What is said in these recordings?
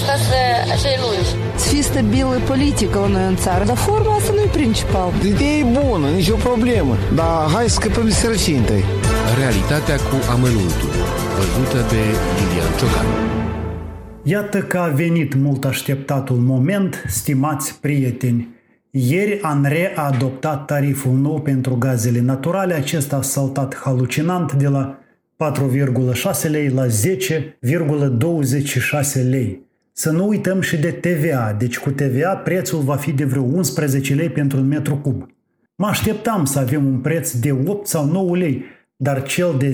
acasă așa e lungi. Să fie stabilă politică la noi în țară, dar forma asta nu e principal. Ideea e bună, nicio problemă, dar hai să scăpăm de sărăcie întâi. Realitatea cu amănuntul, văzută de Lilian Ciocan. Iată că a venit mult așteptatul moment, stimați prieteni. Ieri ANRE a adoptat tariful nou pentru gazele naturale, acesta a saltat halucinant de la 4,6 lei la 10,26 lei. Să nu uităm și de TVA, deci cu TVA prețul va fi de vreo 11 lei pentru un metru cub. Mă așteptam să avem un preț de 8 sau 9 lei, dar cel de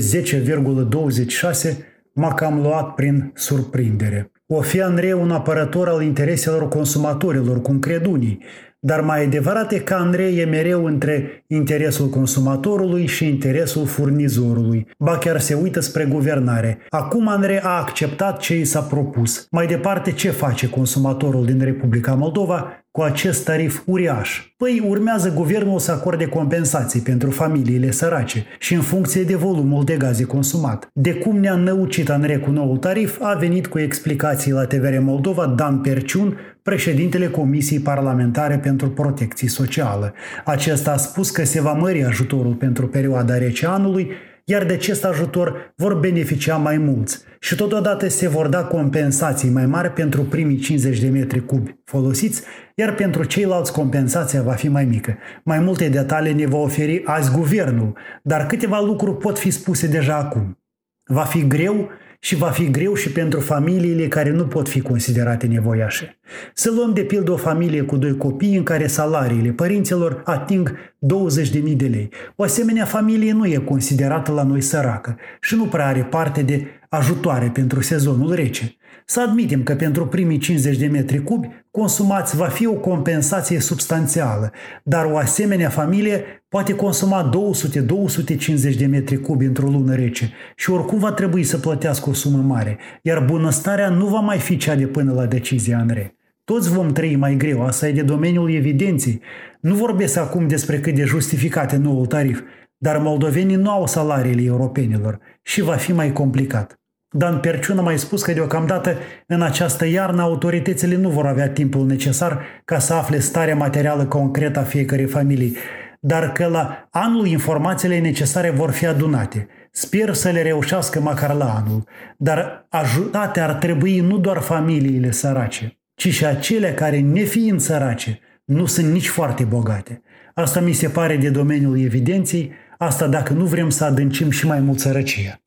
10,26 m-a cam luat prin surprindere. O fi Andrei un apărător al intereselor consumatorilor, cum cred unii, dar mai adevărat e că Andrei e mereu între interesul consumatorului și interesul furnizorului. Ba chiar se uită spre guvernare. Acum Andrei a acceptat ce i s-a propus. Mai departe, ce face consumatorul din Republica Moldova? Cu acest tarif uriaș. Păi urmează guvernul să acorde compensații pentru familiile sărace și în funcție de volumul de gaze consumat. De cum ne-a năucit Andrei cu noul tarif, a venit cu explicații la TVR Moldova Dan Perciun, președintele Comisiei Parlamentare pentru Protecție Socială. Acesta a spus că se va mări ajutorul pentru perioada rece anului iar de acest ajutor vor beneficia mai mulți și totodată se vor da compensații mai mari pentru primii 50 de metri cubi folosiți, iar pentru ceilalți compensația va fi mai mică. Mai multe detalii ne va oferi azi guvernul, dar câteva lucruri pot fi spuse deja acum. Va fi greu și va fi greu și pentru familiile care nu pot fi considerate nevoiașe. Să luăm de pildă o familie cu doi copii în care salariile părinților ating 20.000 de lei. O asemenea familie nu e considerată la noi săracă și nu prea are parte de ajutoare pentru sezonul rece. Să admitem că pentru primii 50 de metri cubi consumați va fi o compensație substanțială, dar o asemenea familie poate consuma 200-250 de metri cubi într-o lună rece și oricum va trebui să plătească o sumă mare, iar bunăstarea nu va mai fi cea de până la decizia ANRE. Toți vom trăi mai greu, asta e de domeniul evidenței. Nu vorbesc acum despre cât de justificat e noul tarif, dar moldovenii nu au salariile europenilor și va fi mai complicat. Dan Perciun a mai spus că deocamdată în această iarnă autoritățile nu vor avea timpul necesar ca să afle starea materială concretă a fiecărei familii, dar că la anul informațiile necesare vor fi adunate. Sper să le reușească măcar la anul, dar ajutate ar trebui nu doar familiile sărace, ci și acele care, nefiind sărace, nu sunt nici foarte bogate. Asta mi se pare de domeniul evidenței, asta dacă nu vrem să adâncim și mai mult sărăcia.